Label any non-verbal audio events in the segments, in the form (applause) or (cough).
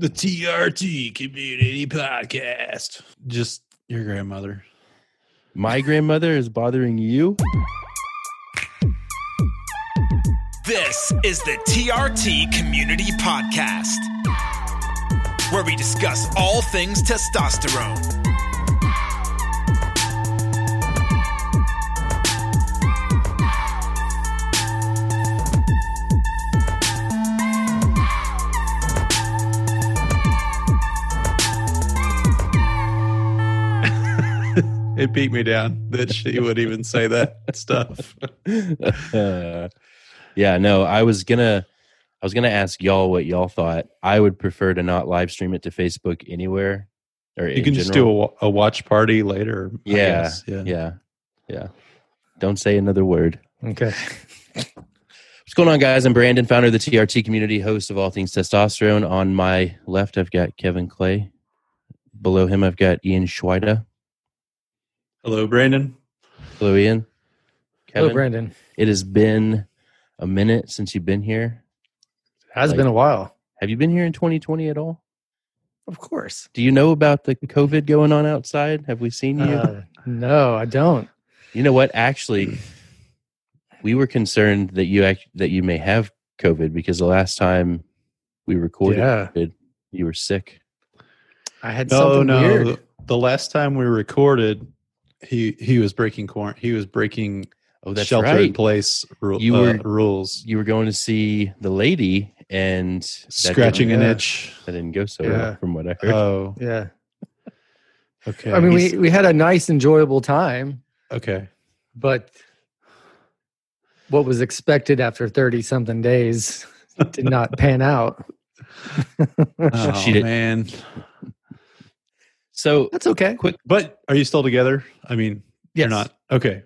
The TRT Community Podcast. Just your grandmother. My grandmother is bothering you? This is the TRT Community Podcast, where we discuss all things testosterone. It beat me down that she would even say that stuff. Uh, (laughs) yeah, no, I was gonna I was gonna ask y'all what y'all thought. I would prefer to not live stream it to Facebook anywhere. Or You can just do a, a watch party later. Yeah, yeah, yeah, yeah. Don't say another word. Okay. What's going on, guys? I'm Brandon, founder of the TRT community, host of All Things Testosterone. On my left, I've got Kevin Clay. Below him, I've got Ian Schweida. Hello, Brandon. Hello, Ian. Hello, Brandon. it has been a minute since you've been here. It Has Like- been a while. Have you been here in 2020 at all? Of course. Do you know about the COVID going on outside? Have we seen you? Uh, no, I don't. you know what? Actually, we were concerned that you act, that you may have COVID because the last time we recorded, Yeah. it, you were sick. I had No, something no. weird. The, the last time we recorded, he he was breaking quarant. He was breaking Oh, that's shelter in place ru- You uh, rules. You were going to see the lady, and Scratching an Yeah. itch. that didn't go so Yeah. well, from what I heard. Oh, Yeah. okay. I mean, He's- we, we had a nice, enjoyable time, okay. but what was expected after 30 something days did not pan out. (laughs) Oh She did- man. So, That's okay. quick. But are you still together? I mean, Yes. you're not. Okay.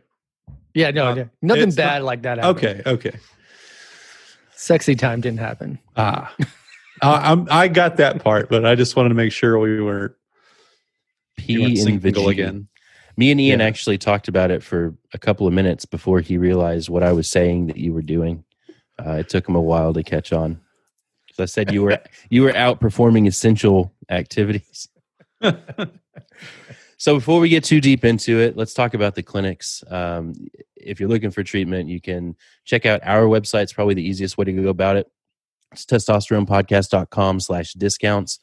Yeah, no, Uh, yeah. nothing bad not- like that. happened. Okay. Okay. Sexy time didn't happen. Ah, I, I'm, I got that part, but I just wanted to make sure we weren't, we P and single Vijay. again. Me and Ian Yeah. actually talked about it for a couple of minutes before he realized what I was saying that you were doing. Uh, it took him a while to catch on. So I said you were (laughs) you were outperforming essential activities. So before we get too deep into it, let's talk about the clinics. Um, if you're looking for treatment, you can check out our website. It's probably the easiest way to go about it. It's testosteronepodcast.com slash discounts.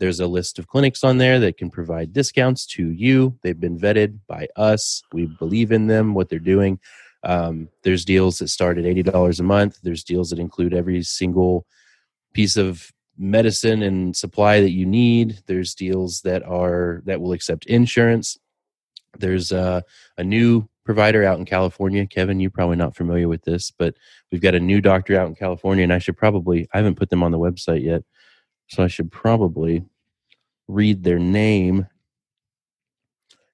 There's a list of clinics on there that can provide discounts to you. They've been vetted by us. We believe in them, what they're doing. Um, there's deals that start at $80 a month. There's deals that include every single piece of medicine and supply that you need. There's deals that are that will accept insurance. There's uh, a new provider out in California. Kevin, you're probably not familiar with this, but we've got a new doctor out in California, and I should probably I haven't put them on the website yet, so I should probably read their name.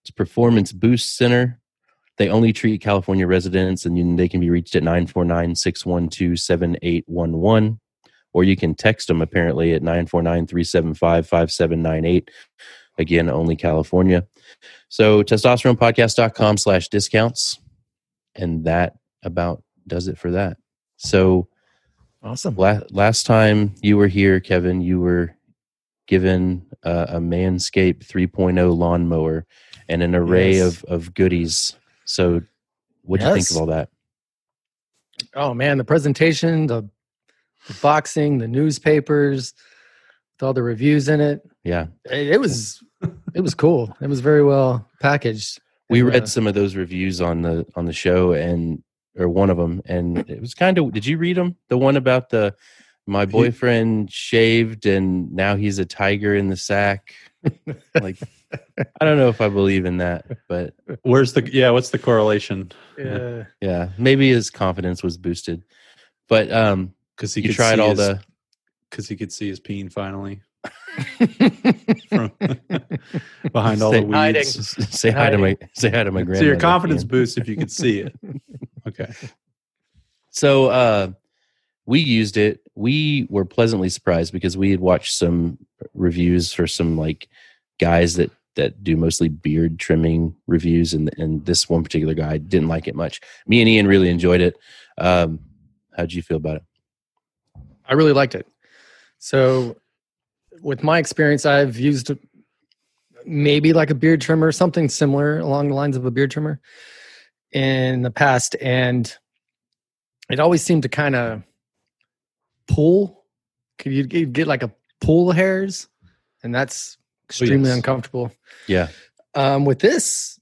It's Performance Boost Center. They only treat California residents, and they can be reached at 949 612 7811 or you can text them apparently at 949-375-5798 again only california. So testosteronepodcast.com slash discounts. And that about does it for that. So Awesome. la- last time you were here kevin you were given a, a manscaped 3.0 lawnmower and an array Yes. of, of goodies. So what do you think of all that? Oh man, the presentation, the boxing, the newspapers, with all the reviews in it. yeah It, it was it was cool. It was very well packaged. we And, read uh, some of those reviews on the on the show and or one of them and it was kind of did you read them the one about the my boyfriend shaved and now he's a tiger in the sack like i don't know if i believe in that but Where's the, yeah, what's the correlation? yeah. yeah maybe his confidence was boosted but um Because he you could tried see all his, the because he could see his peen finally (laughs) from (laughs) behind all Say- the weeds. Hiding. (laughs) say hi to my say hi to my grandma. So your confidence Ian. boosts if you could see it. Okay. So uh, we used it. We were pleasantly surprised because we had watched some reviews for some like guys that that do mostly beard trimming reviews, and and this one particular guy didn't like it much. Me and Ian really enjoyed it. Um, how'd you feel about it? I really liked it. So with my experience, I've used maybe like a beard trimmer, something similar along the lines of a beard trimmer in the past, and it always seemed to kind of pull. Could you you'd get like a pull of hairs, and that's extremely yes. uncomfortable. Yeah. Um, with this,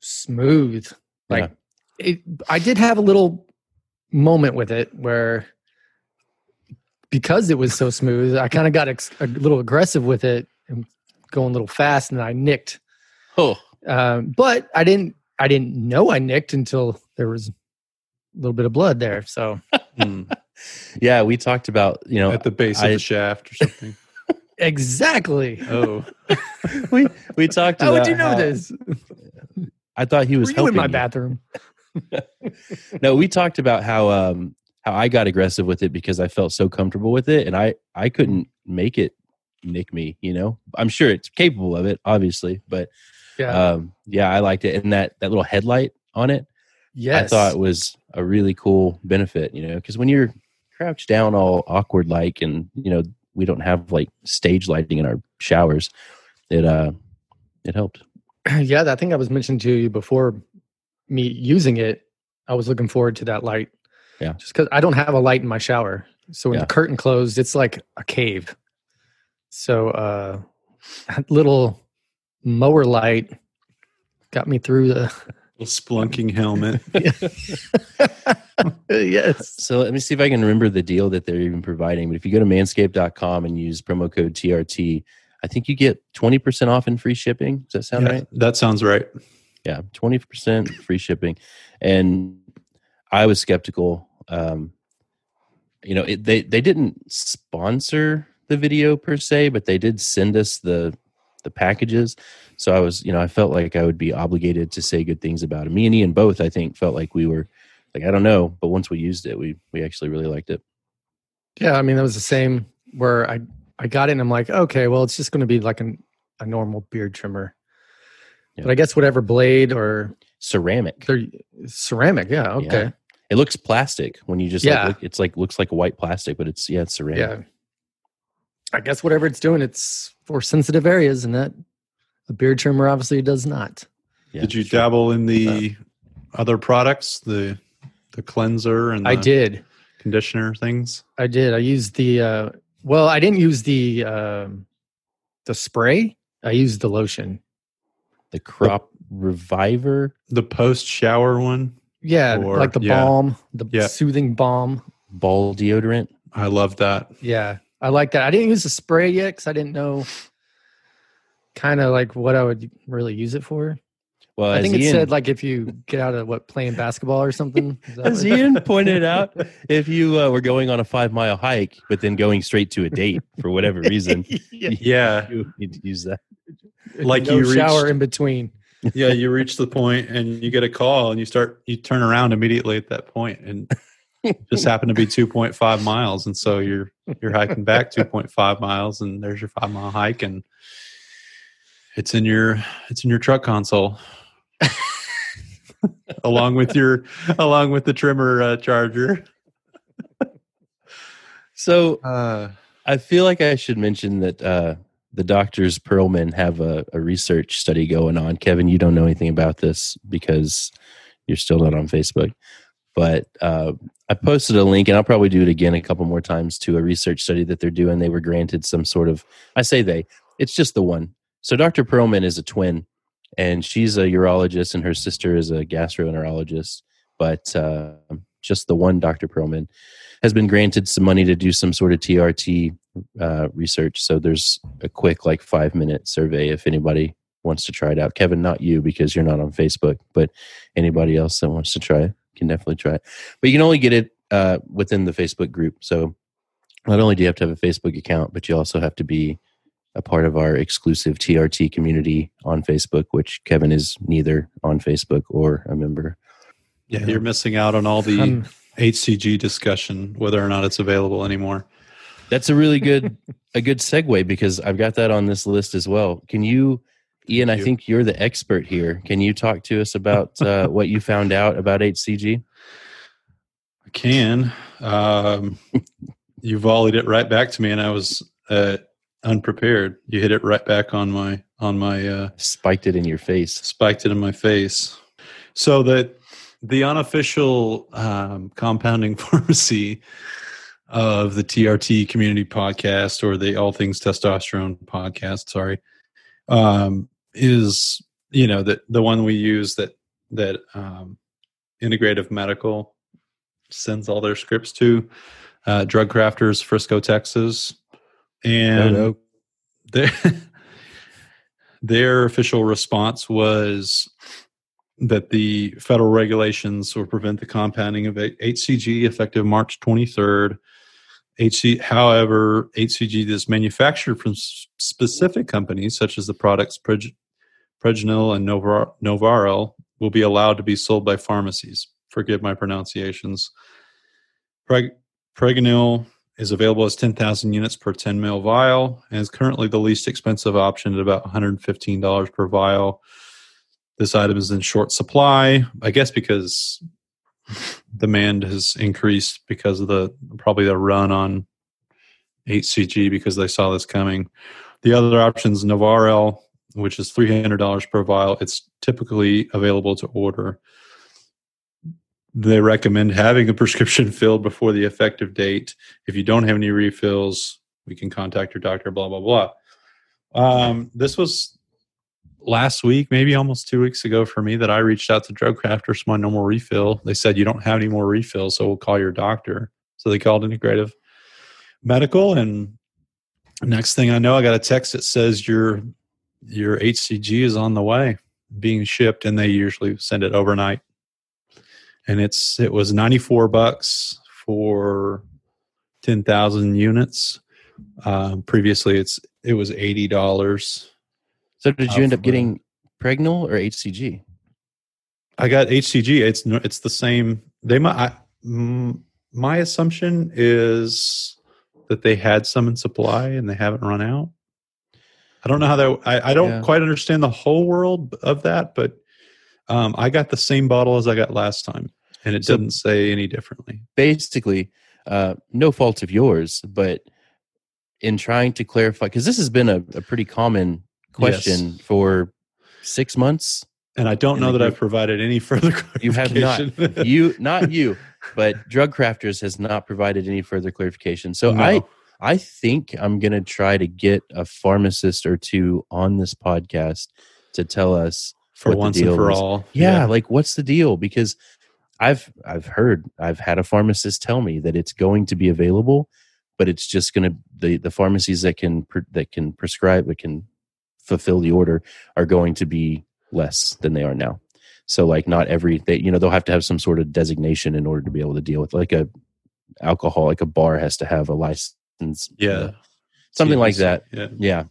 smooth. Like it, I did have a little moment with it where because it was so smooth, I kind of got ex- a little aggressive with it and going a little fast, and I nicked. Oh, Um, but I didn't. I didn't know I nicked until there was a little bit of blood there. So Hmm. yeah. We talked about you know At the base I- of the shaft or something. (laughs) exactly. oh, (laughs) we we talked. How would about you know how- this? I thought he was Were you helping in my you. bathroom? (laughs) no, we talked about how um how I got aggressive with it because I felt so comfortable with it, and I I couldn't make it nick me. You know, I'm sure it's capable of it, obviously, but Yeah. um yeah, I liked it, and that that little headlight on it, yes. I thought was a really cool benefit. You know, because when you're crouched down all awkward like, and you know we don't have like stage lighting in our showers, it uh it helped. (clears throat) yeah, I think I was mentioning to you before me using it. I was looking forward to that light. Yeah. Just because I don't have a light in my shower. So when Yeah. the curtain closed, it's like a cave. So uh that little mower light got me through the little splunking helmet. (laughs) yes. So let me see if I can remember the deal that they're even providing. But if you go to manscaped.com and use promo code TRT, I think you get 20% off in free shipping. Does that sound Yeah, right? That sounds right. Yeah, 20% free shipping. And I was skeptical. Um, you know, it, they, they didn't sponsor the video per se, but they did send us the the packages. So I was, you know, I felt like I would be obligated to say good things about it. Me and Ian both, I think, felt like we were like, I don't know, but once we used it, we we actually really liked it. Yeah, I mean that was the same where I I got it and I'm like, okay, well it's just going to be like an, a normal beard trimmer. Yeah. But I guess whatever blade or Ceramic. ceramic, yeah, okay. It looks plastic when you just Yeah. like look, it's like looks like a white plastic, but it's yeah, it's ceramic. Yeah. I guess whatever it's doing, it's for sensitive areas, and that a beard trimmer obviously does not. Yeah, Did you sure. dabble in the other products, the the cleanser and the I did. conditioner things? I did. I used the uh well, I didn't use the um the spray. I used the lotion. the crop reviver The post shower one. Yeah, Or- like the yeah. balm, the Yeah. soothing balm. ball deodorant. I love that. Yeah, I like that. I didn't use the spray yet because I didn't know kind of like what I would really use it for. Well, I think it Ian, said like if you get out of what playing basketball or something. As what- Ian pointed out, (laughs) if you uh, were going on a five mile hike, but then going straight to a date for whatever (laughs) reason, yeah. Yeah, you need to use that. Like no you shower reached- in between. Yeah. You reach the point and you get a call and you start you turn around immediately at that point and just happen to be two point five miles and so you're you're hiking back two point five miles and there's your five mile hike and it's in your it's in your truck console (laughs) along with your along with the trimmer uh, charger. So Uh, I feel like I should mention that uh, the doctors Perlman have a, a research study going on. Kevin, you don't know anything about this because you're still not on Facebook. But uh, I posted a link, and I'll probably do it again a couple more times to a research study that they're doing. They were granted some sort of, I say they, it's just the one. So Dr. Perlman is a twin, and she's a urologist, and her sister is a gastroenterologist. But uh, just the one Dr. Perlman has been granted some money to do some sort of TRT uh, research. So there's a quick, like five minute survey if anybody wants to try it out. Kevin, not you because you're not on Facebook, but anybody else that wants to try it can definitely try it. But you can only get it uh, within the Facebook group. So not only do you have to have a Facebook account, but you also have to be a part of our exclusive TRT community on Facebook, which Kevin is neither on Facebook or a member. yeah, you're missing out on all the Um, HCG discussion, whether or not it's available anymore. That's a really good a good segue because I've got that on this list as well. Can you, Ian? I you. think you're the expert here. Can you talk to us about uh, (laughs) what you found out about HCG? I can. Um, you volleyed it right back to me, and I was uh, unprepared. You hit it right back on my on my uh, Spiked it in your face. spiked it in my face. So that the unofficial um, compounding (laughs) pharmacy of the TRT community podcast or the All Things Testosterone podcast, sorry, um, is you know that the one we use that that um, Integrative Medical sends all their scripts to uh, Drug Crafters, Frisco, Texas, and no. their (laughs) their official response was that the federal regulations will prevent the compounding of HCG effective March 23rd. HC, however, HCG is manufactured from specific companies such as the products Preg- Pregnyl and Novar- Novarel will be allowed to be sold by pharmacies. Forgive my pronunciations. Preg- Pregnyl is available as 10,000 units per 10 ml vial and is currently the least expensive option at about $115 per vial. This item is in short supply, I guess because demand has increased because of the probably the run on HCG because they saw this coming. The other option is Novarel, which is $300 per vial. It's typically available to order. They recommend having a prescription (laughs) filled before the effective date. If you don't have any refills, we can contact your doctor, blah, blah, blah. Um, this was last week, maybe almost two weeks ago for me, that I reached out to Drug Crafters for my normal refill. They said, You don't have any more refills, so we'll call your doctor. So they called Integrative Medical, and next thing I know, I got a text that says your your HCG is on the way, being shipped, and they usually send it overnight. And it's it was ninety four bucks for ten thousand units. Um, previously, it's it was eighty dollars. So did you end up getting Pregnyl or HCG? I got HCG. It's it's the same. They might. I, mm, my assumption is that they had some in supply and they haven't run out. I don't know how that. I, I don't Yeah. quite understand the whole world of that, but um, I got the same bottle as I got last time, and it So- didn't say any differently. Basically, uh, no fault of yours, but in trying to clarify, because this has been a, a pretty common question for six months. And I don't know that group. I've provided any further. (laughs) You have not. You, (laughs) not you, but Drug Crafters has not provided any further clarification. So No. I, I think I'm going to try to get a pharmacist or two on this podcast to tell us for once and for is. all. yeah, like what's the deal because i've i've heard i've had a pharmacist tell me that it's going to be available but it's just going to the the pharmacies that can that can prescribe that can fulfill the order are going to be less than they are now so like not every they you know they'll have to have some sort of designation in order to be able to deal with like a alcohol like a bar has to have a license Yeah. uh, something like that Yeah. yeah.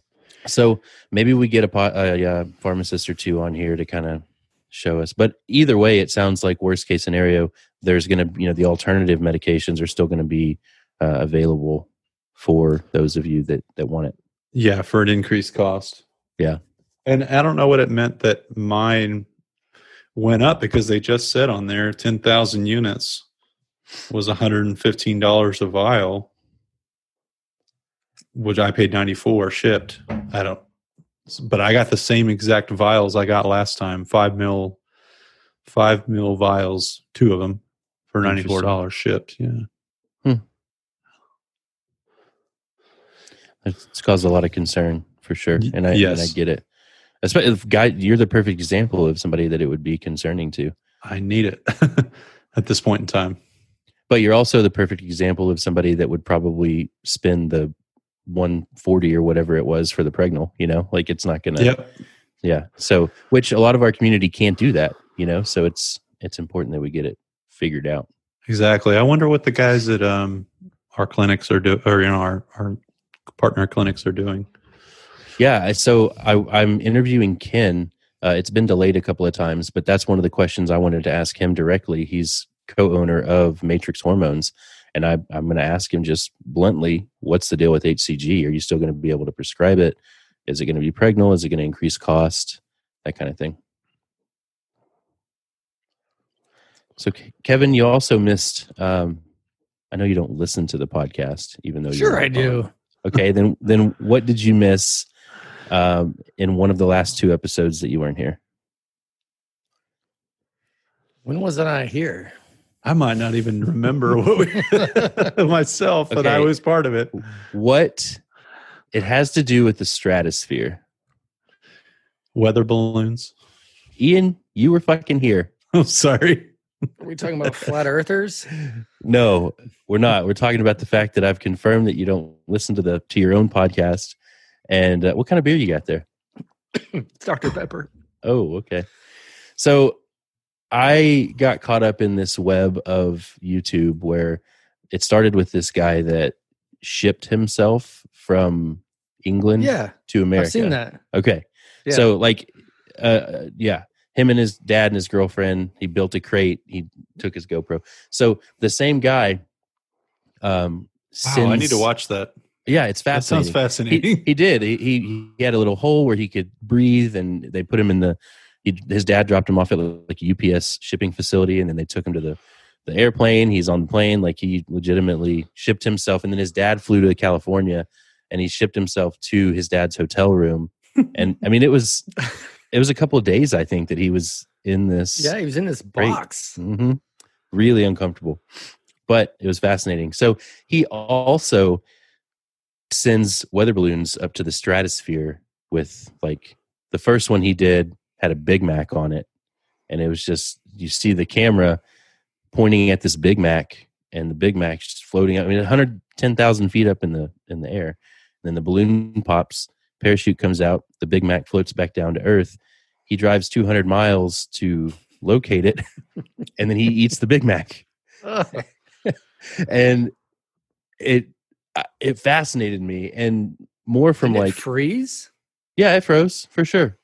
So maybe we get a, po- a, uh pharmacist or two on here to kind of show us. But either way, it sounds like worst case scenario, there's going to, you know, the alternative medications are still going to be uh, available for those of you that, that want it. Yeah, for an increased cost. Yeah. And I don't know what it meant that mine went up because they just said on there 10,000 units was $115 a vial, which I paid 94 shipped. I don't, but I got the same exact vials I got last time, five mil, five mil vials, two of them for $94 shipped. Yeah. Hmm. It's caused a lot of concern for sure. And I, yes. and I get it. Especially if guy, you're the perfect example of somebody that it would be concerning to. I need it (laughs) at this point in time. But you're also the perfect example of somebody that would probably spend the 140 or whatever it was for the Pregnyl, you know, like it's not gonna Yep. yeah. So which a lot of our community can't do that, you know. So it's it's important that we get it figured out. Exactly. I wonder what the guys at um our clinics are do or you know our our partner clinics are doing. Yeah. So I, I'm interviewing Ken. Uh, it's been delayed a couple of times, but that's one of the questions I wanted to ask him directly. He's co-owner of Matrix Hormones, and I, I'm going to ask him just bluntly, "What's the deal with HCG? Are you still going to be able to prescribe it? Is it going to be pregnant? Is it going to increase cost? That kind of thing." So, Kevin, you also missed. Um, I know you don't listen to the podcast, even though Sure, you're I do. Okay, then then what did you miss um, in one of the last two episodes that you weren't here? When was I here? I might not even remember what we, (laughs) myself, but I was part of it. What it has to do with the stratosphere. Weather balloons. Ian, you were fucking here. (laughs) I'm sorry. Are we talking about flat earthers? No, we're not. We're talking about the fact that I've confirmed that you don't listen to the to your own podcast. And uh, what kind of beer you got there? it's Dr. Pepper. Oh, okay. So I got caught up in this web of YouTube where it started with this guy that shipped himself from England Yeah, to America. I've seen that. Okay. Yeah. So like uh yeah, him and his dad and his girlfriend, he built a crate, he took his GoPro. So the same guy um Wow, I need to watch that. Yeah, it's That fascinating sounds fascinating. he, he did. He, he he had a little hole where he could breathe, and they put him in the. He, his dad dropped him off at like a UPS shipping facility, and then they took him to the the airplane. He's on the plane, like he legitimately shipped himself, and then his dad flew to California, and he shipped himself to his dad's hotel room. (laughs) and I mean, it was it was a couple of days, I think, that he was in this. Yeah, he was in this Great. box. hmm Really uncomfortable, but it was fascinating. So he also sends weather balloons up to the stratosphere with like the first one he did had a Big Mac on it, and it was just you see the camera pointing at this Big Mac, and the Big Mac just floating up. I mean, 110,000 feet up in the in the air. And then the balloon pops, parachute comes out, the Big Mac floats back down to Earth. He drives 200 miles to locate it, (laughs) and then he eats the Big Mac. (laughs) (laughs) And it it fascinated me, and more from like freeze. yeah, it froze for sure.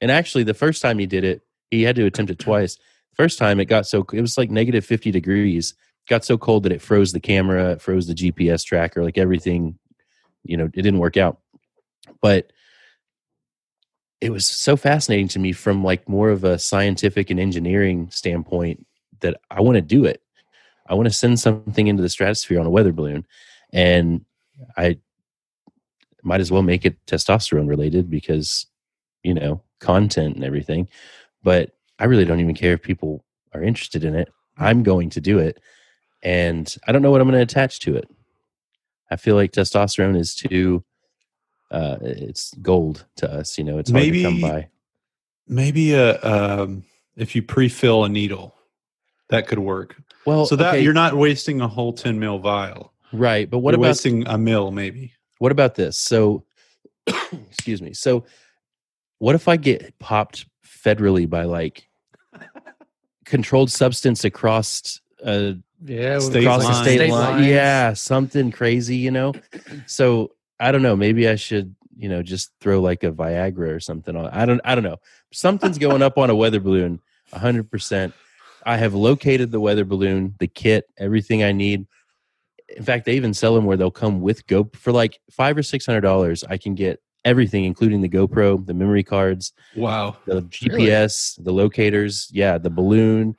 And actually, the first time he did it, he had to attempt it (clears throat) twice. First time, it got so it was like negative fifty degrees. Got so cold that it froze the camera, it froze the GPS tracker, like everything. You know, it didn't work out. But it was so fascinating to me from like more of a scientific and engineering standpoint that I want to do it. I want to send something into the stratosphere on a weather balloon, and I might as well make it testosterone related because you know content and everything but i really don't even care if people are interested in it. I'm going to do it and i don't know what i'm going to attach to it. I feel like testosterone is too uh it's gold to us you know it's hard to come Maybe- by. Maybe a um, if you pre-fill a needle, that could work. well so that okay, you're not wasting a whole 10 mil vial. Right but what you're about wasting a mill maybe? what about this so (coughs) excuse me so what if i get popped federally by like controlled substance across uh Yeah, State across the state, State line. lines. Yeah, something crazy, you know. So I don't know. Maybe I should, you know, just throw like a Viagra or something on. I don't. I don't know. Something's going up on a weather balloon. hundred percent. I have located the weather balloon, the kit, everything I need. In fact, they even sell them where they'll come with Go for like five or six hundred dollars. I can get everything, including the GoPro, the memory cards, Wow. the GPS, the locators, yeah, the balloon,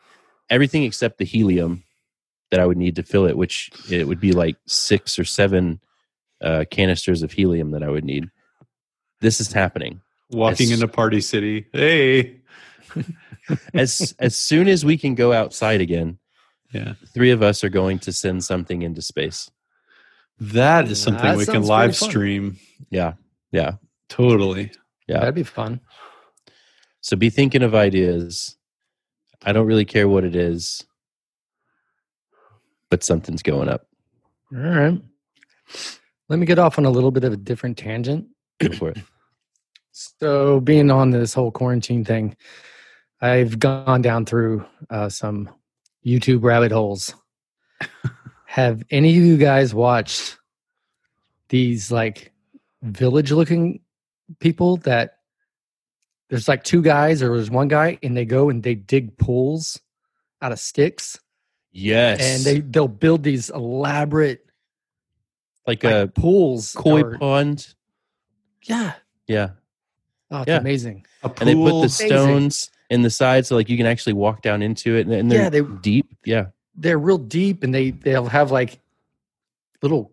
everything except the helium that I would need to fill it, which it would be like six or seven uh, canisters of helium that I would need. This is happening. Walking Yes. into Party City. Hey. (laughs) As as soon as we can go outside again, Yeah. three of us are going to send something into space. That is something That we can live stream. Yeah, yeah. Totally. Yeah. That'd be fun. So be thinking of ideas. I don't really care what it is, but something's going up. All right. Let me get off on a little bit of a different tangent. Go for it. (clears throat) So, being on this whole quarantine thing, I've gone down through uh, some YouTube rabbit holes. Have any of you guys watched these like village looking people that there's like two guys or there's one guy and they go and they dig pools out of sticks Yes, and they they'll build these elaborate like, like a pools koi or- pond. yeah Yeah, oh it's Yeah. amazing A and they put pool. the stones in the side so like you can actually walk down into it, and, and they're Yeah, they- deep. Yeah, they're real deep and they they'll have like little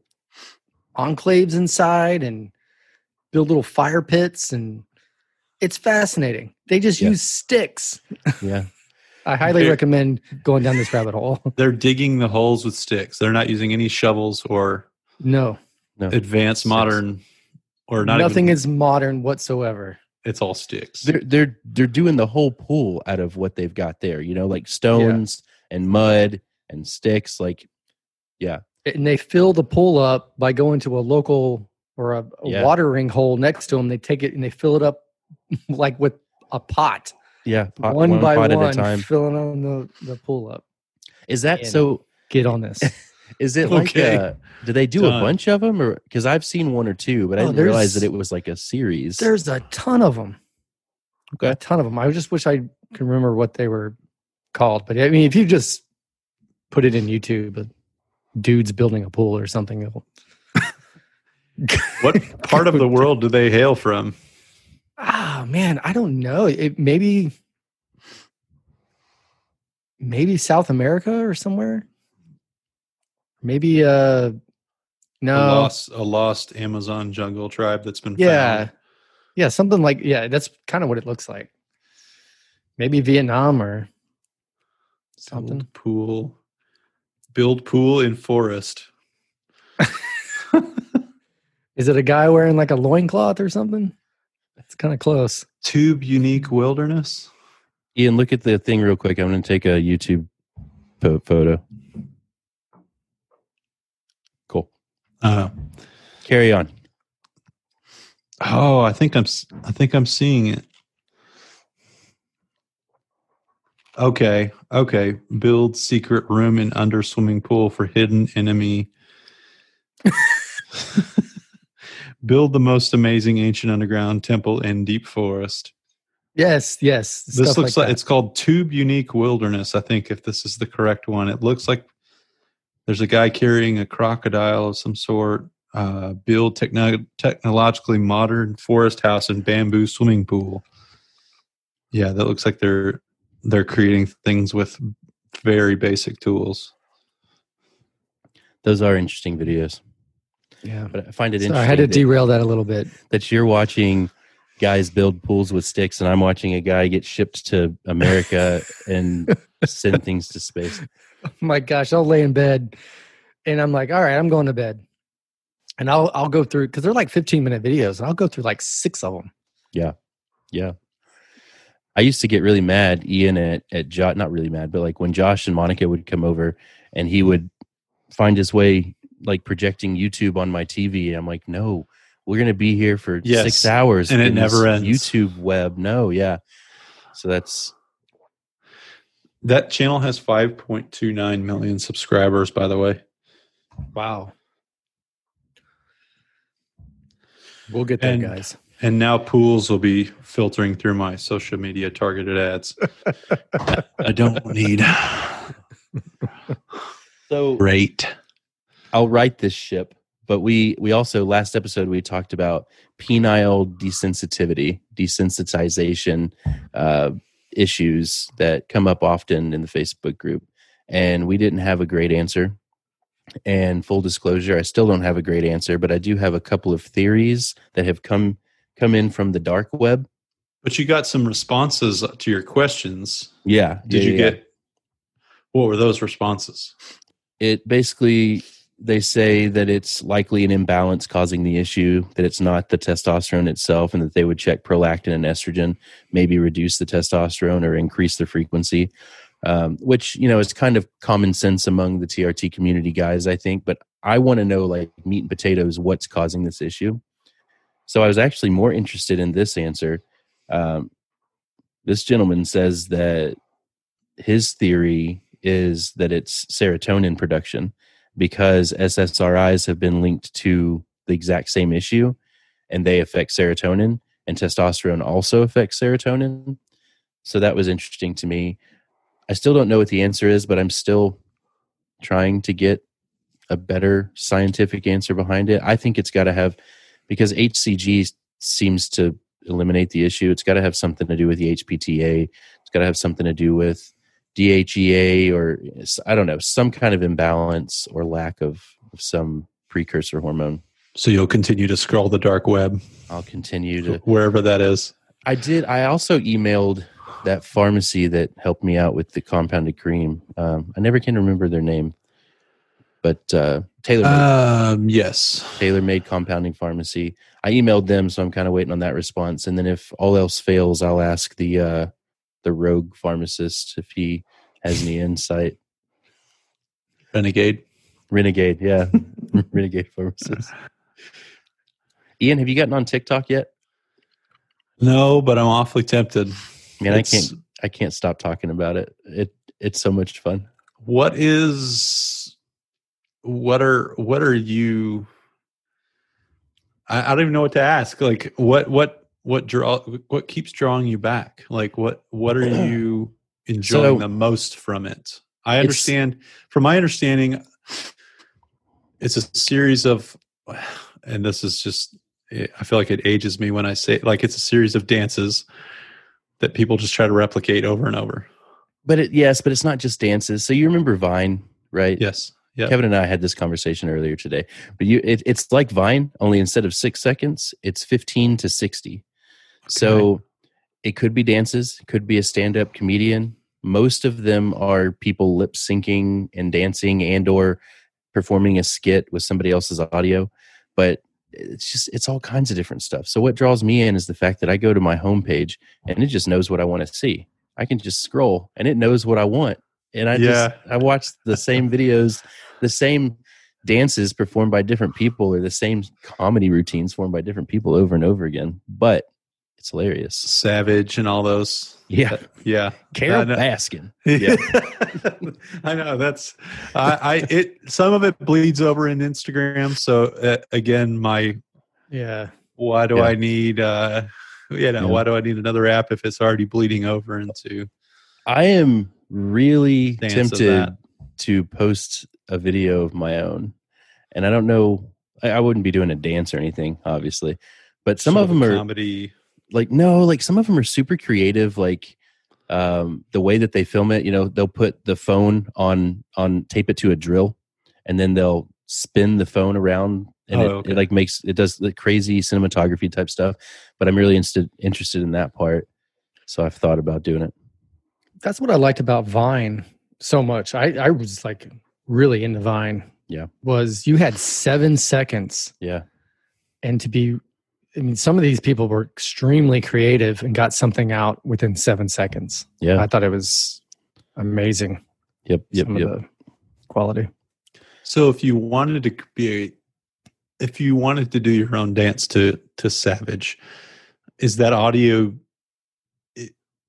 enclaves inside and build little fire pits and it's fascinating. They just Yeah. use sticks. Yeah. I highly They're- recommend going down this rabbit hole. (laughs) They're digging the holes with sticks. They're not using any shovels or No, No. advanced Sticks. modern or not nothing even, is modern whatsoever. It's all sticks. They're they're they're doing the whole pool out of what they've got there. You know, like stones and mud and sticks. Like, yeah, And they fill the pool up by going to a local or a, a Yeah. watering hole next to them. They take it and they fill it up (laughs) like with a pot, yeah. pot- one, by pot one, at a time. filling on the, the pool up. Is that And- so? Get on this. (laughs) Is it like? Okay. Uh, do they do a bunch of them, or because I've seen one or two, but I Oh, didn't realize that it was like a series. There's a ton of them. Okay. A ton of them. I just wish I could remember what they were called. But I mean, if you just put it in YouTube, uh, dudes building a pool or something, it'll, What (laughs) part of the world do they hail from? ah man, I don't know. It maybe maybe South America or somewhere. Maybe uh no. A lost a lost Amazon jungle tribe that's been yeah. found. Yeah, something like yeah, that's kind of what it looks like. Maybe Vietnam or something. Build pool. Build pool in forest. (laughs) Is it a guy wearing like a loincloth or something? It's kind of close. Tube unique wilderness. Ian, look at the thing real quick. I'm going to take a YouTube photo. Cool. Uh, Carry on. oh, I think I'm I think I'm seeing it. Okay, okay. Build secret room in under swimming pool for hidden enemy. (laughs) Build the most amazing ancient underground temple in deep forest. Yes, yes. This looks like, that. it's called Tube Unique Wilderness. I think if this is the correct one, it looks like there's a guy carrying a crocodile of some sort. Uh, build techno- technologically modern forest house and bamboo swimming pool. Yeah, that looks like they're they're creating things with very basic tools. Those are interesting videos. yeah. But I find it So I had to that, derail that a little bit. that you're watching guys build pools with sticks, and I'm watching a guy get shipped to America (laughs) and send things to space. Oh (laughs) my gosh, I'll lay in bed and I'm like, all right, I'm going to bed. And I'll I'll go through because they're like 15 minute videos, and I'll go through like six of them. Yeah. Yeah. I used to get really mad, Ian, at, at Josh, not really mad, but like when Josh and Monica would come over and he would find his way like projecting YouTube on my TV. I'm like, no, we're going to be here for Yes. six hours. And it never ends. YouTube web. No, yeah. So that's, That channel has 5.29 million subscribers, by the way. Wow. We'll get there, And- guys. And now pools will be filtering through my social media targeted ads. (laughs) I don't need so great. I'll write this ship. But we we also last episode we talked about penile desensitivity, desensitization uh, issues that come up often in the Facebook group, and we didn't have a great answer. And full disclosure, I still don't have a great answer, but I do have a couple of theories that have come come in from the dark web. But you got some responses to your questions. Yeah, Did yeah, you yeah. get what were those responses? it basically they say that it's likely an imbalance causing the issue that it's not the testosterone itself and that they would check prolactin and estrogen maybe reduce the testosterone or increase the frequency um, which you know is kind of common sense among the trt community guys i think but i want to know like meat and potatoes what's causing this issue. So i was actually more interested in this answer um, this gentleman says that his theory is that it's serotonin production because SSRIs have been linked to the exact same issue and they affect serotonin and testosterone also affects serotonin. So that was interesting to me. I still don't know what the answer is, but I'm still trying to get a better scientific answer behind it. I think it's got to have because HCG seems to eliminate the issue. It's got to have something to do with the HPTA. It's got to have something to do with DHEA or I don't know, some kind of imbalance or lack of, of some precursor hormone. So you'll continue to scroll the dark web I'll continue to. wherever that is. I did. I also emailed that pharmacy that helped me out with the compounded cream. Um, I never can remember their name, but uh, Taylor Um, yes. Taylor Made Compounding Pharmacy. I emailed them, so I'm kind of waiting on that response. And then if all else fails, I'll ask the uh, the rogue pharmacist if he has any insight. Renegade. Renegade, yeah, (laughs) Renegade pharmacist. Ian, have you gotten on TikTok yet? No, but I'm awfully tempted. Man, I can't. I can't stop talking about it. It it's so much fun. What is what are what are you I, I don't even know what to ask. Like what what what draw what keeps drawing you back? Like what what are (clears throat) you enjoying So- the most from it? I understand from my understanding it's a series of and this is just I feel like it ages me when I say like it's a series of dances that people just try to replicate over and over. But it yes, but it's not just dances. So you remember Vine, right? Yes. Yeah. Kevin and I had this conversation earlier today. But you, it, it's like Vine, only instead of six seconds, it's fifteen to sixty. So it could be dances, it could be a stand-up comedian. Most of them are people lip syncing and dancing, and or performing a skit with somebody else's audio. But it's just it's all kinds of different stuff. So what draws me in is the fact that I go to my homepage and it just knows what I want to see. I can just scroll and it knows what I want. And I Yeah. just I watch the same videos, the same dances performed by different people or the same comedy routines formed by different people over and over again. But it's hilarious. Savage and all those. Yeah. Yeah. Carol I. Baskin. (laughs) Yeah. (laughs) I know that's I, I it some of it bleeds over in Instagram. So uh, again, my Yeah. why do Yeah. I need uh you know, Yeah. why do I need another app if it's already bleeding over into I am really tempted to post a video of my own. And I don't know I, I wouldn't be doing a dance or anything, obviously. But some sort of them are comedy like no like some of them are super creative like um the way that they film it you know they'll put the phone on on tape it to a drill and then they'll spin the phone around and Oh, it, okay. it like makes it does the crazy cinematography type stuff but i'm really interested interested in that part so i've thought about doing it That's what I liked about Vine so much. I, I was like really into Vine. Yeah. Was you had seven seconds yeah and to be I mean, some of these people were extremely creative and got something out within seven seconds. yeah I thought it was amazing. yep yep some yep of the quality. So if you wanted to be a, if you wanted to do your own dance to to Savage, is that audio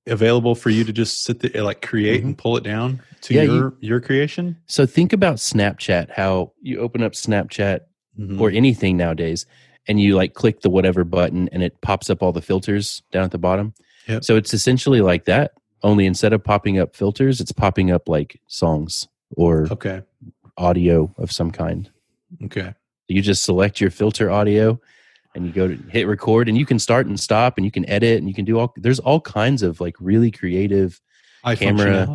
available for you to just sit there like create and pull it down to Mm-hmm. Yeah, your your creation? so think about snapchat how you open up snapchat Mhm. or anything nowadays and you like click the whatever button and it pops up all the filters down at the bottom. Yep. so it's essentially like that only instead of popping up filters it's popping up like songs or okay, audio of some kind. Okay, you just select your filter audio and you go to hit record and you can start and stop and you can edit and you can do all there's all kinds of like really creative eye Camera.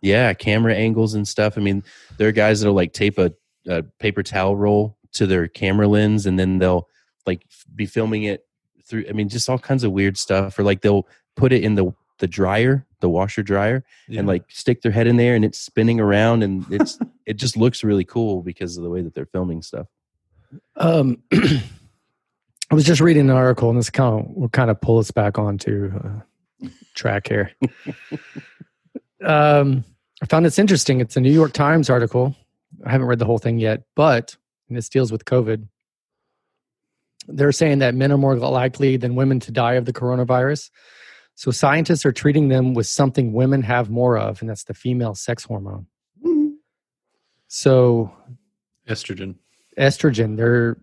yeah camera angles and stuff. I mean there are guys that'll like tape a, a paper towel roll to their camera lens and then they'll like be filming it through i mean just all kinds of weird stuff or like they'll put it in the the dryer the washer dryer Yeah. and like stick their head in there and it's spinning around and (laughs) it's it just looks really cool because of the way that they're filming stuff Um, (clears throat) I was just reading an article, and this kind of will kind of pull us back onto uh, track here. (laughs) um, I found this interesting. It's a New York Times article. I haven't read the whole thing yet, but and this deals with COVID. They're saying that men are more likely than women to die of the coronavirus. So scientists are treating them with something women have more of, and that's the female sex hormone. So estrogen. estrogen. There,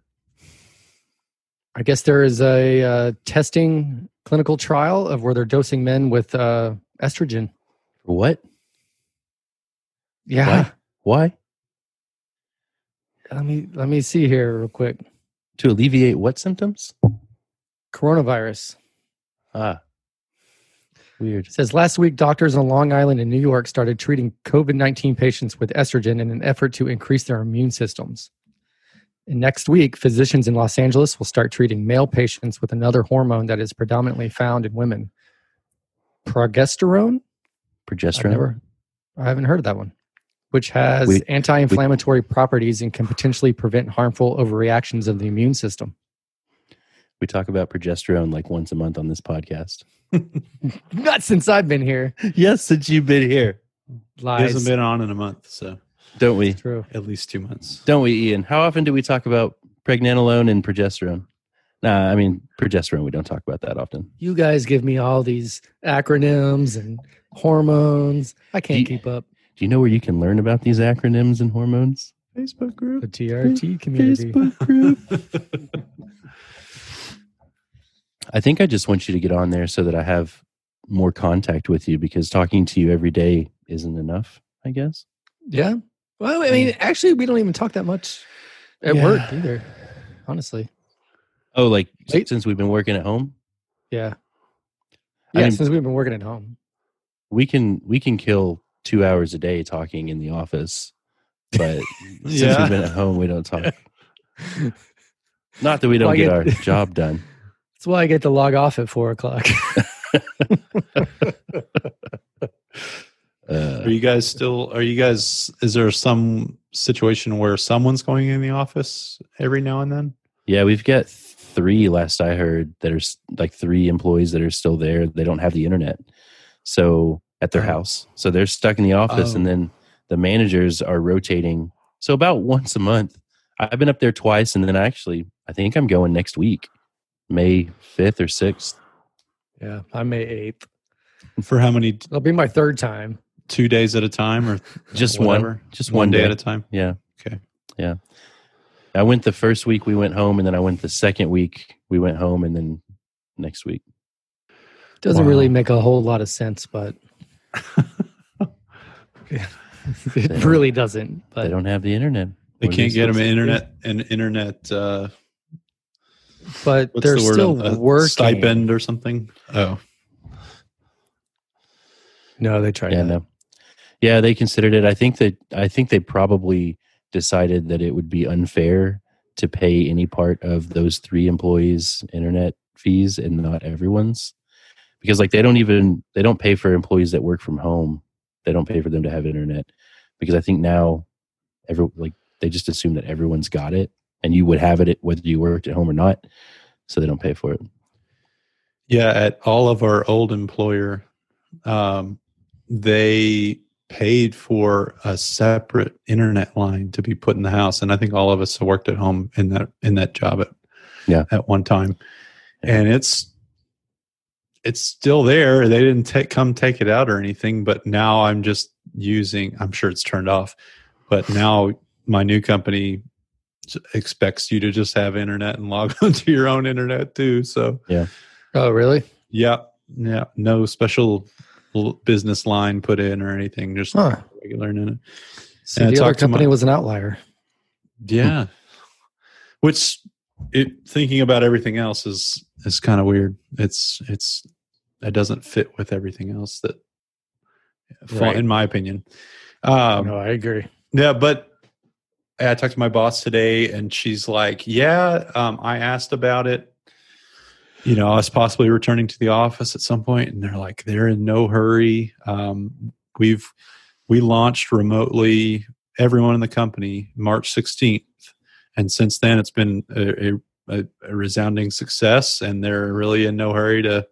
I guess there is a uh, testing clinical trial of where they're dosing men with uh, estrogen. what Yeah, why let me let me see here real quick. To alleviate what symptoms Coronavirus ah weird It says last week, doctors on Long Island in New York started treating COVID nineteen patients with estrogen in an effort to increase their immune systems. And next week, physicians in Los Angeles will start treating male patients with another hormone that is predominantly found in women. Progesterone? I've Progesterone. never, I haven't heard of that one, which has We- anti inflammatory properties and can potentially prevent harmful overreactions of the immune system. We talk about progesterone like once a month on this podcast. (laughs) Not since I've been here. yes, since you've been here, He Lies. hasn't been on in a month, so don't we? True. at least two months. Don't we, Ian? How often do we talk about pregnenolone and progesterone? Nah, I mean progesterone. We don't talk about that often. You guys give me all these acronyms and hormones. I can't You- keep up. Do you know where you can learn about these acronyms and hormones? Facebook group. The. TRT community. Facebook group. (laughs) I think I just want you to get on there so that I have more contact with you because talking to you every day isn't enough, I guess. Yeah. Well, I mean, actually, we don't even talk that much at Yeah. work either. Honestly. Oh, like Wait. since we've been working at home, Yeah. I Yeah. mean- since we've been working at home. we can we can kill two hours a day talking in the office, but (laughs) since Yeah. we've been at home, we don't talk. (laughs) Not that we don't Well, get get- our (laughs) job done. That's why I get to log off at four o'clock. Uh, Are you guys still? Are you guys? Is there some situation where someone's going in the office every now and then? Yeah, we've got three. Last I heard, that are like three employees that are still there. They don't have the internet, so at their Oh. house, so they're stuck in the office, and Oh. then the managers are rotating. So about (laughs) once a month, I've been up there twice, and then actually, I think I'm going next week, May fifth or sixth. yeah. I'm May 8th. For how many? It'll be my third time. Two days at a time, or Just whatever? one, just one day at a time? Yeah. Okay. Yeah. I went the first week we went home, and then I went the second week we went home, and then next week. Doesn't Wow. really make a whole lot of sense, but it don't- really doesn't. They don't have the internet. They What can't get them supposed to do? internet an internet. Uh, but what's they're the word? still A working. stipend or something. Oh, No, they tried Yeah, that. no. Yeah, they considered it. I think that I think they probably decided that it would be unfair to pay any part of those three employees' internet fees and not everyone's, because like they don't even they don't pay for employees that work from home. They don't pay for them to have internet because I think now every like they just assume that everyone's got it and you would have it whether you worked at home or not, so they don't pay for it. yeah. At all of our old employer, um, they paid for a separate internet line to be put in the house, and I think all of us worked at home in that in that job at Yeah. at one time, and it's it's still there. They didn't take come take it out or anything, but now I'm just using. I'm sure it's turned off, but now my new company expects you to just have internet and log (laughs) onto your own internet too. So yeah. Oh, really? yeah, yeah, no special business line put in or anything, just Huh. regular internet. So And I the other talked to my- company was an outlier. Yeah, which it thinking about everything else is is kind of weird. It's it's it doesn't fit with everything else that, Right. in my opinion. Um, no, I agree. Yeah, but I talked to my boss today, and she's like, "Yeah, um, I asked about it. You know, us possibly returning to the office at some point, and they're like, they're in no hurry. Um, we've we launched remotely. Everyone in the company March sixteenth, and since then it's been a, a, a resounding success, and they're really in no hurry to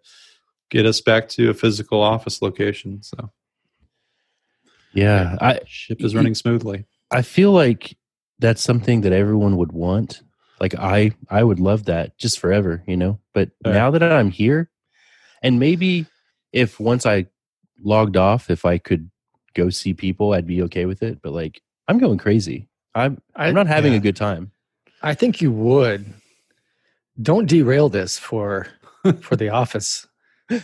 get us back to a physical office location. So Yeah, I ship is running smoothly. I feel like that's something that everyone would want. Like I I would love that just forever, you know. But Right. now that I'm here and maybe if once I logged off if I could go see people, I'd be okay with it, but like I'm going crazy. I'm I, I'm not having yeah. a good time. I think you would. Don't derail this for for the office. (laughs)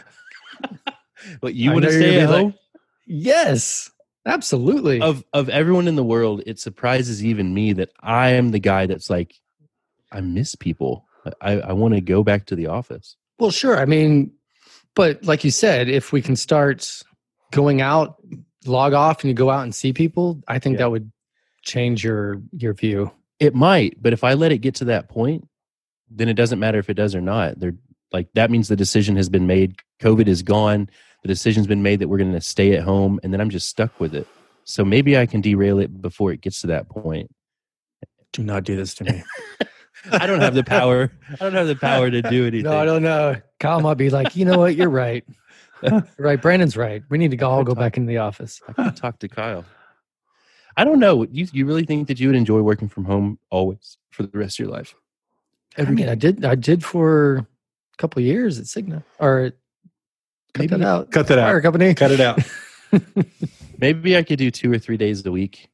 But you want to stay at be like, home? Yes, absolutely. of of everyone in the world, it surprises even me that I am the guy that's like I miss people. I, I want to go back to the office. well, sure. I mean, but like you said, if we can start going out, log off, and you go out and see people, I think Yeah. that would change your your view. It might, but if I let it get to that point, then it doesn't matter if it does or not. They're like that means the decision has been made. COVID is gone. The decision's been made that we're going to stay at home, and then I'm just stuck with it. So maybe I can derail it before it gets to that point. Do not do this to me. (laughs) I don't have the power. I don't have the power to do anything. (laughs) no, I don't know. Kyle might be like, you know what? You're right. You're (laughs) right. Brandon's right. We need to go, all go back into the office. I can talk to Kyle. I don't know. You you really think that you would enjoy working from home always for the rest of your life? I mean, I did. I did for a couple of years at Cigna. Or cut Maybe- that out. Cut that Fire out. company. Cut it out. (laughs) Maybe I could do two or three days a week,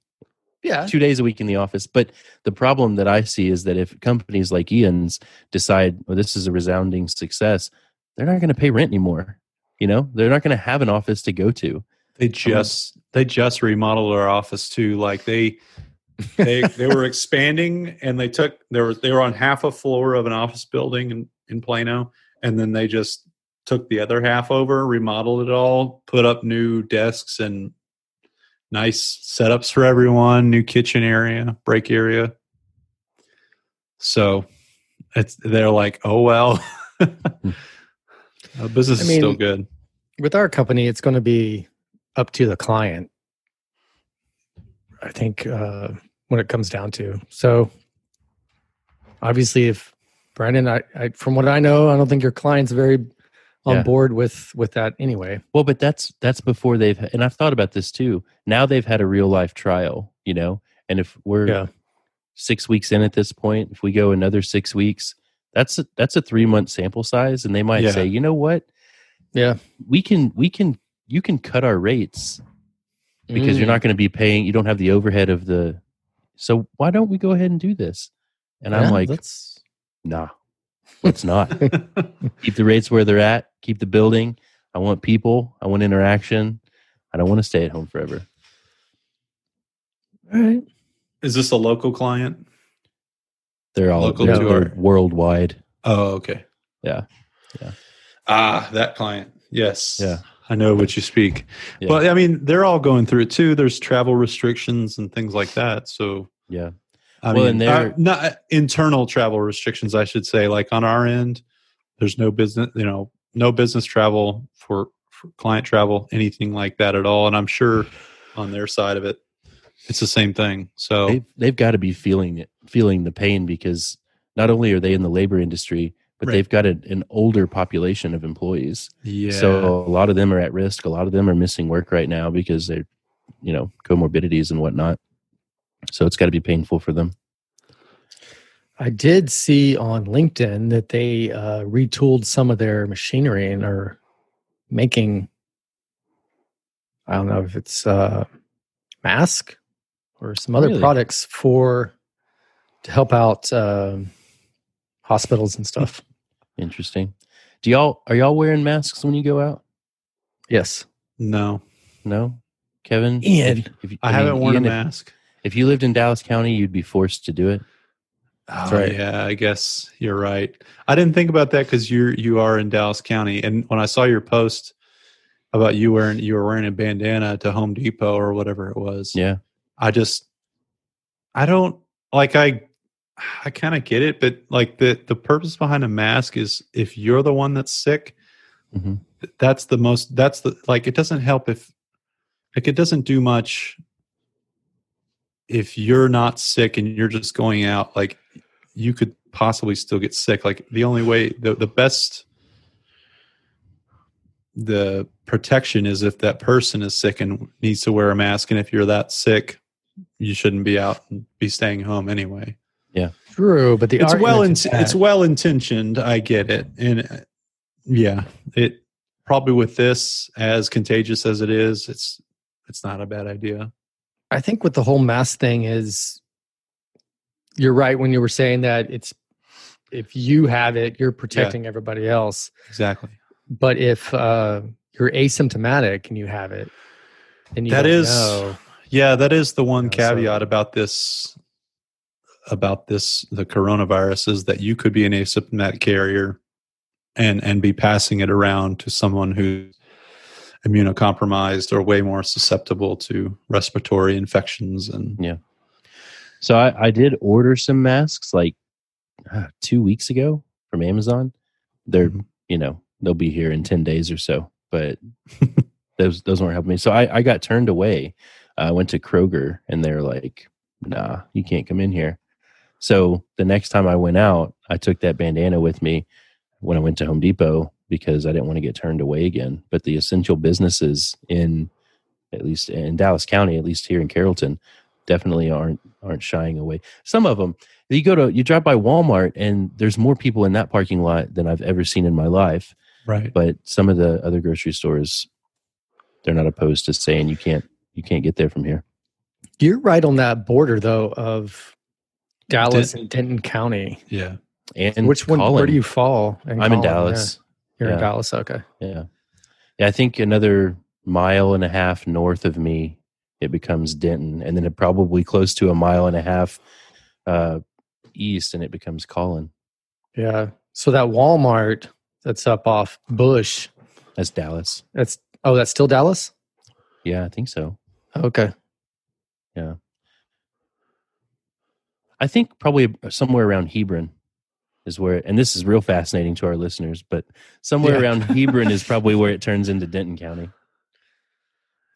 Yeah. two days a week in the office. But the problem that I see is that if companies like Ian's decide, well, this is a resounding success, they're not going to pay rent anymore. You know, they're not going to have an office to go to. They just they just remodeled our office too. Like they they they were expanding and they took they were they were on half a floor of an office building in, in Plano and then they just took the other half over, remodeled it all, put up new desks and nice setups for everyone, new kitchen area, break area. So it's they're like, oh well. (laughs) Business I is still good. With our company, it's going to be up to the client. I think uh, when it comes down to so. Obviously, if Brandon, I, I from what I know, I don't think your client's very on Yeah. board with with that anyway. Well, but that's that's before they've and I've thought about this too. Now they've had a real life trial, you know, and if we're Yeah. six weeks in at this point, if we go another six weeks, that's a, that's a three month sample size, and they might Yeah. say, you know what, Yeah, we can we can you can cut our rates because Mm. you're not going to be paying. You don't have the overhead of the. So why don't we go ahead and do this? And I'm like, let's nah, let's not (laughs) keep the rates where they're at. Keep the building. I want people. I want interaction. I don't want to stay at home forever. all right. Is this a local client? They're all Local they're, to they're our- worldwide. Oh, okay. Yeah. Yeah. Ah, that client. Yes. Yeah. I know what you speak. Yeah. But I mean, they're all going through it too. There's travel restrictions and things like that. So, Yeah. I Well, mean, and they're- uh, not internal travel restrictions, I should say. Like on our end, there's no business, you know, no business travel for, for client travel, anything like that at all. And I'm sure (sighs) on their side of it, it's the same thing. So, They've they've got to be feeling it, feeling the pain because not only are they in the labor industry, but Right. they've got a, an older population of employees. yeah. So a lot of them are at risk. A lot of them are missing work right now because they're, you know, comorbidities and whatnot. So it's got to be painful for them. I did see on LinkedIn that they uh, retooled some of their machinery and are making. I don't know if it's uh, mask or some other Really? products for to help out um hospitals and stuff. Interesting. Do y'all are y'all wearing masks when you go out? yes, no, No, Kevin. Ian. If, if, I, mean, haven't worn Ian, a if- mask. If, you lived in Dallas County, you'd be forced to do it. Oh, right. Yeah, I guess you're right. I didn't think about that because you're you are in Dallas County, and when I saw your post about you wearing you were wearing a bandana to Home Depot or whatever it was, Yeah. I just I don't like I I kind of get it, but like the the purpose behind a mask is if you're the one that's sick, Mhm. that's the most that's the like it doesn't help if like it doesn't do much if you're not sick and you're just going out like you could possibly still get sick like the only way the, the best the protection is if that person is sick and needs to wear a mask and if you're that sick you shouldn't be out and be staying home anyway true, but the it's well in, it's well intentioned i get it and uh, yeah it probably with this as contagious as it is it's it's not a bad idea. I think with the whole mask thing is you're right when you were saying that it's if you have it, you're protecting everybody else. exactly. But if uh, you're asymptomatic and you have it, then you That don't is- know. Yeah, that is the one Yeah, so- caveat about this about this the coronavirus is that you could be an asymptomatic carrier and and be passing it around to someone who's immunocompromised or way more susceptible to respiratory infections and Yeah. So I, I did order some masks like uh, two weeks ago from Amazon. They're Mhm. you know they'll be here in ten days or so, but (laughs) those those weren't helping me. So I, I got turned away. I went to Kroger and they're like, "Nah, you can't come in here." So the next time I went out, I took that bandana with me when I went to Home Depot because I didn't want to get turned away again. But the essential businesses in at least in Dallas County, at least here in Carrollton, definitely aren't aren't shying away. Some of them, you go to you drive by Walmart and there's more people in that parking lot than I've ever seen in my life. Right. But some of the other grocery stores, they're not opposed to saying you can't you can't get there from here. You're right on that border though of Dallas and Denton County. Yeah. And Which one? Where do you fall? I'm in Dallas. Yeah. You're in Dallas. Okay. Yeah. Yeah, I think another mile and a half north of me, it becomes Denton, and then it probably close to a mile and a half uh, east, and it becomes Collin. Yeah. So that Walmart that's up off Bush. That's Dallas. That's oh, that's still Dallas. Yeah, I think so. Okay. I think probably somewhere around Hebron is where, and this is real fascinating to our listeners, but somewhere Yeah. around Hebron is (laughs) probably where it turns into Denton County.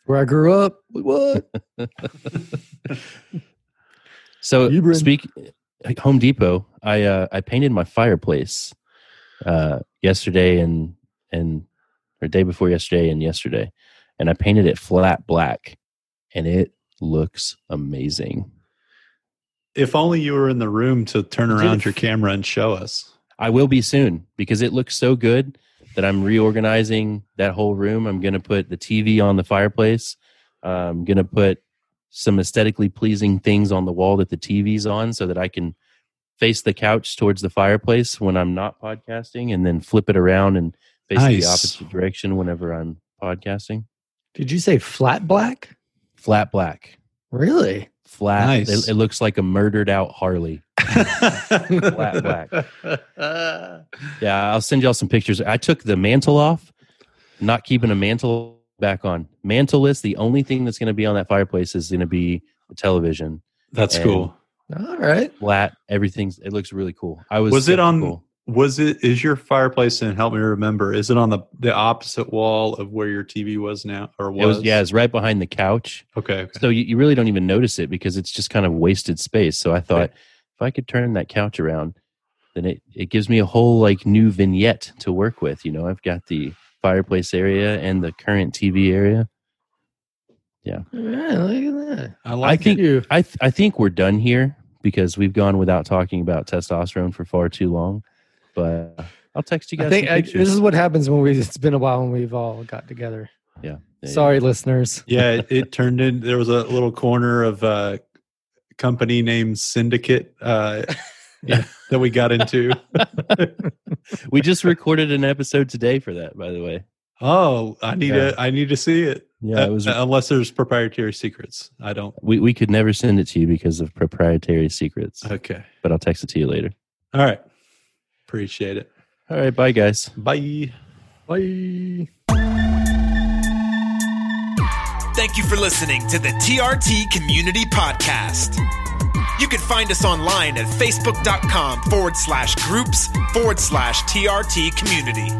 Where I grew up. What? (laughs) So Hebron. speak Home Depot. I uh, I painted my fireplace uh, yesterday and and or day before yesterday and yesterday, and I painted it flat black, and it looks amazing. If only you were in the room to turn around it your camera and show us. I will be soon because it looks so good that I'm reorganizing that whole room. I'm going to put the TV on the fireplace. Uh, I'm going to put some aesthetically pleasing things on the wall that the TV's on so that I can face the couch towards the fireplace when I'm not podcasting and then flip it around and face it the opposite direction whenever I'm podcasting. Did you say flat black? Flat black. Really? Flat. Nice. It, it looks like a murdered out Harley. Flat black. (laughs) Yeah, I'll send y'all some pictures. I took the mantle off, not keeping a mantle back on. Mantleless, the only thing that's going to be on that fireplace is going to be the television. That's And- cool. All right. Flat, everything's it looks really cool. I was Was it on- skeptical. Was it is your fireplace and help me remember, is it on the the opposite wall of where your TV was now or was? It was yeah, it's right behind the couch. Okay, okay. So you, you really don't even notice it because it's just kind of wasted space. So I thought Right. if I could turn that couch around, then it, it gives me a whole like new vignette to work with. You know, I've got the fireplace area and the current TV area. Yeah, look at that. I like think- it. You. I th- I think we're done here because we've gone without talking about testosterone for far too long. But I'll text you guys. I think some I, this is what happens when we. It's been a while when we've all got together. Yeah, yeah. Sorry, listeners. Yeah, it, it (laughs) turned in there was a little corner of a company named Syndicate uh (laughs) Yeah. that we got into. (laughs) we just recorded an episode today for that. By the way, Oh, I need Yeah. to I need to see it. yeah, Uh, it was. unless there's proprietary secrets. I don't. we we could never send it to you because of proprietary secrets. Okay. But I'll text it to you later. All right. Appreciate it. All right, bye guys. Bye. Bye. Thank you for listening to the TRT Community Podcast. You can find us online at facebook.com forward slash groups forward slash TRT community.